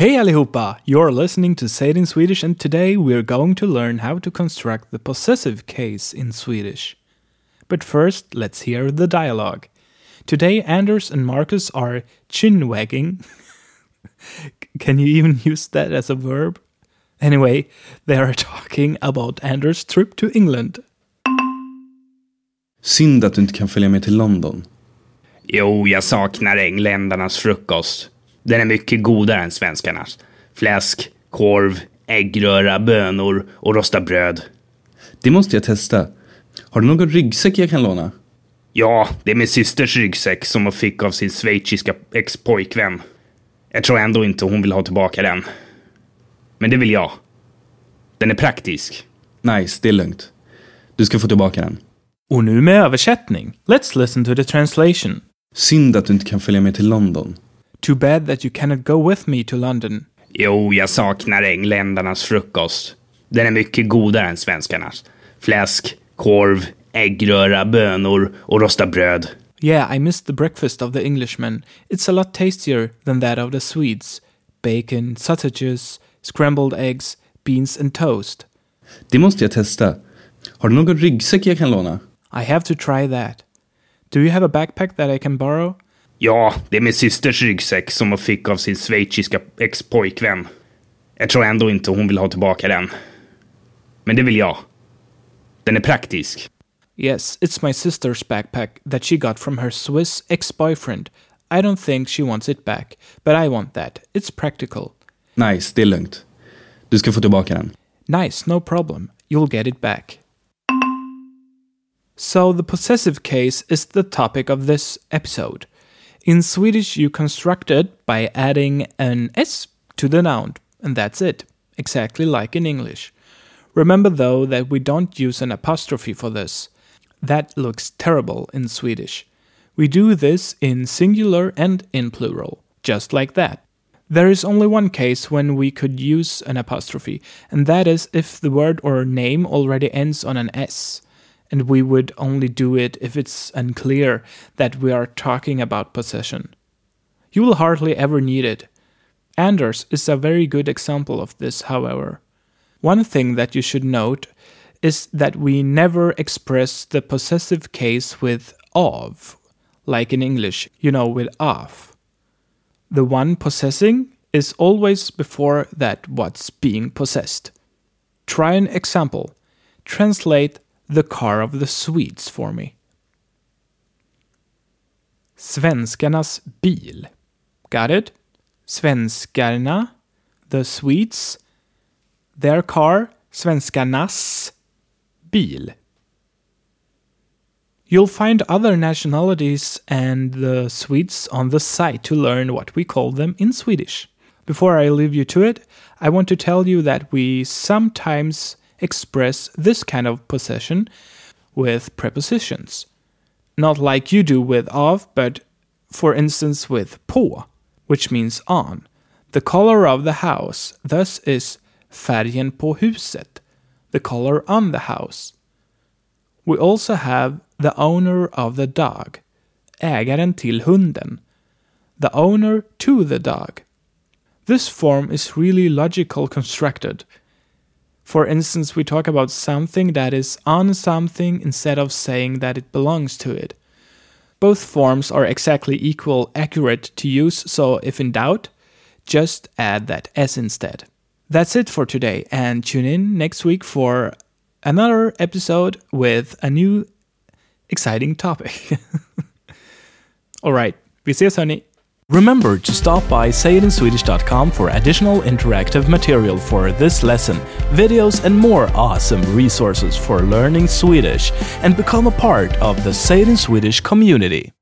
Hey allihopa! You're listening to Say It in Swedish, and today we're going to learn how to construct the possessive case in Swedish. But first, let's hear the dialogue. Today, Anders and Marcus are chin wagging. Can you even use that as a verb? Anyway, they are talking about Anders' trip to England. Synd att du inte kan följa med till London. Jo, jag saknar engländarnas frukost. Den är mycket godare än svenskarnas. Fläsk, korv, äggröra, bönor och rostat bröd. Det måste jag testa. Har du någon ryggsäck jag kan låna? Ja, det är min systers ryggsäck som hon fick av sin schweiziska ex-pojkvän. Jag tror ändå inte hon vill ha tillbaka den. Men det vill jag. Den är praktisk. Nice, det är lugnt. Du ska få tillbaka den. Och nu med översättning. Let's listen to the translation. Synd att du inte kan följa med till London. Too bad that you cannot go with me to London. Jo, jag saknar engländarnas frukost. Den är mycket godare än svenskarnas. Fläsk, korv, äggröra, bönor och rostat bröd. Yeah, I missed the breakfast of the Englishmen. It's a lot tastier than that of the Swedes. Bacon, sausages, scrambled eggs, beans and toast. Det måste jag testa. Har du någon ryggsäck jag kan låna? I have to try that. Do you have a backpack that I can borrow? Ja, det är min systers ryggsäck som hon fick av sin schweiziska ex-pojkvän. Jag tror ändå inte hon vill ha tillbaka den. Men det vill jag. Den är praktisk. Yes, it's my sister's backpack that she got from her Swiss ex boyfriend. I don't think she wants it back, but I want that. It's practical. Nice, det är lugnt. Du ska få tillbaka den. Nice, no problem. You'll get it back. So, the possessive case is the topic of this episode. In Swedish, you construct it by adding an s to the noun, and that's it, exactly like in English. Remember though that we don't use an apostrophe for this. That looks terrible in Swedish. We do this in singular and in plural, just like that. There is only one case when we could use an apostrophe, and that is if the word or name already ends on an S and we would only do it if it's unclear that we are talking about possession. You will hardly ever need it. Anders is a very good example of this, however. One thing that you should note is that we never express the possessive case with of, like in English, you know, with of. The one possessing is always before that what's being possessed. Try an example. Translate the car of the Swedes for me. Svenskarnas bil. Got it? Svenskarna, the Swedes, their car, svenskarnas bil. You'll find other nationalities and the Swedes on the site to learn what we call them in Swedish. Before I leave you to it, I want to tell you that we sometimes express this kind of possession with prepositions. Not like you do with of, but for instance with på, which means on. The color of the house thus is färgen på huset, the color on the house. We also have the owner of the dog, ägaren till hunden, the owner to the dog. This form is really logical constructed for instance, we talk about something that is on something instead of saying that it belongs to it. Both forms are exactly equal accurate to use, so if in doubt, just add that s instead. That's it for today, and tune in next week for another episode with a new exciting topic. All right, vi ses hörni. Remember to stop by sayitinswedish.com for additional interactive material for this lesson, videos, and more awesome resources for learning Swedish, and become a part of the Say Swedish community.